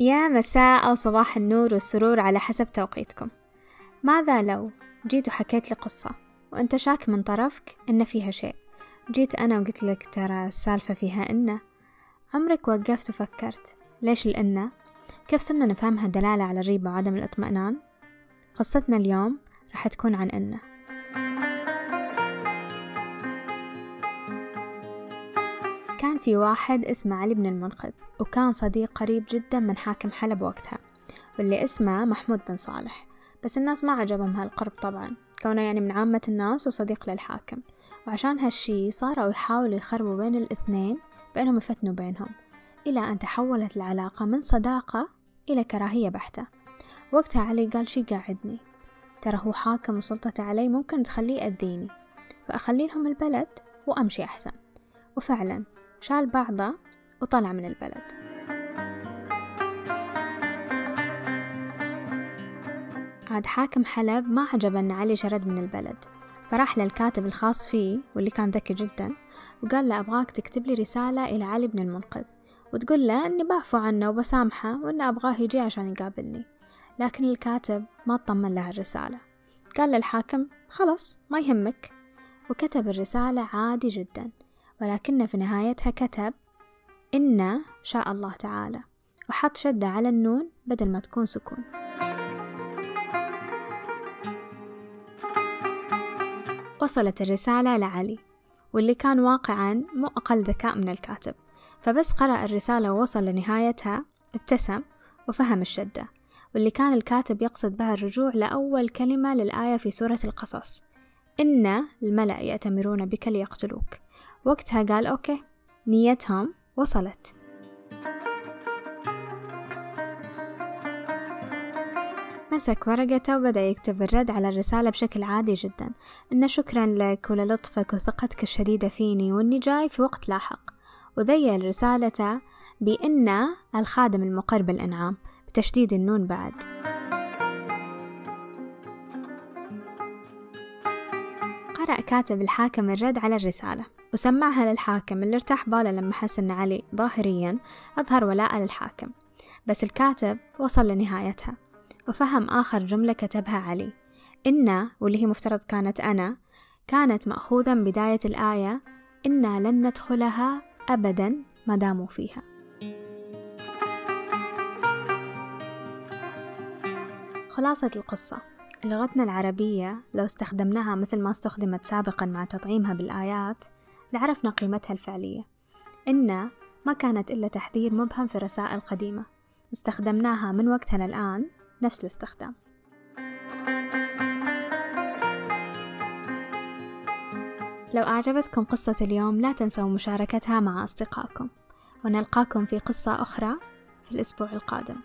يا مساء أو صباح النور والسرور على حسب توقيتكم. ماذا لو جيت وحكيت لي قصة وأنت شاك من طرفك إن فيها شيء؟ جيت أنا وقلت لك ترى السالفة فيها إنه عمرك وقفت وفكرت ليش الإنة كيف صرنا نفهمها دلالة على الريبة وعدم الاطمئنان؟ قصتنا اليوم راح تكون عن إنه كان في واحد اسمه علي بن المنقذ وكان صديق قريب جدا من حاكم حلب وقتها واللي اسمه محمود بن صالح. بس الناس ما عجبهم هالقرب طبعا كونه يعني من عامة الناس وصديق للحاكم. وعشان هالشي صاروا يحاولوا يخربوا بين الاثنين بأنهم يفتنوا بينهم إلى أن تحولت العلاقة من صداقة إلى كراهية بحتة. وقتها علي قال شي قاعدني ترى هو حاكم وسلطته علي ممكن تخليه يأذيني فأخلي لهم البلد وأمشي أحسن. وفعلا شال بعضه وطلع من البلد. عاد حاكم حلب ما عجب أن علي شرد من البلد فراح للكاتب الخاص فيه واللي كان ذكي جدا وقال له أبغاك تكتب لي رسالة إلى علي بن المنقذ وتقول له أني بعفو عنه وبسامحه وأن أبغاه يجي عشان يقابلني. لكن الكاتب ما اطمن له الرسالة. قال للحاكم خلص ما يهمك. وكتب الرسالة عادي جدا. ولكن في نهايتها كتب إن شاء الله تعالى. وحط شدة على النون بدل ما تكون سكون. وصلت الرسالة لعلي واللي كان واقعا مو أقل ذكاء من الكاتب. فبس قرأ الرسالة ووصل لنهايتها ابتسم وفهم الشدة. واللي كان الكاتب يقصد بها الرجوع لأول كلمة للآية في سورة القصص. إن الملأ يأتمرون بك ليقتلوك. وقتها قال أوكي نيتهم وصلت. مسك ورقته وبدأ يكتب الرد على الرسالة بشكل عادي جدا. إنه شكرا لك وللطفك وثقتك الشديدة فيني وإني جاي في وقت لاحق. وذيل رسالته بإن الخادم المقر بالإنعام بتشديد النون بعد. قرأ كاتب الحاكم الرد على الرسالة. وسمعها للحاكم اللي ارتاح باله لما حس إن علي ظاهريا أظهر ولاء للحاكم. بس الكاتب وصل لنهايتها وفهم آخر جملة كتبها علي. إن واللي هي مفترض كانت أنا كانت مأخوذة من بداية الآية إنا لن ندخلها أبدا ما داموا فيها. خلاصة القصة. لغتنا العربية لو استخدمناها مثل ما استخدمت سابقا مع تطعيمها بالآيات لعرفنا قيمتها الفعلية. إن ما كانت إلا تحذير مبهم في رسائل قديمة استخدمناها من وقتها للآن نفس الاستخدام. لو أعجبتكم قصة اليوم لا تنسوا مشاركتها مع أصدقائكم. ونلقاكم في قصة أخرى في الأسبوع القادم.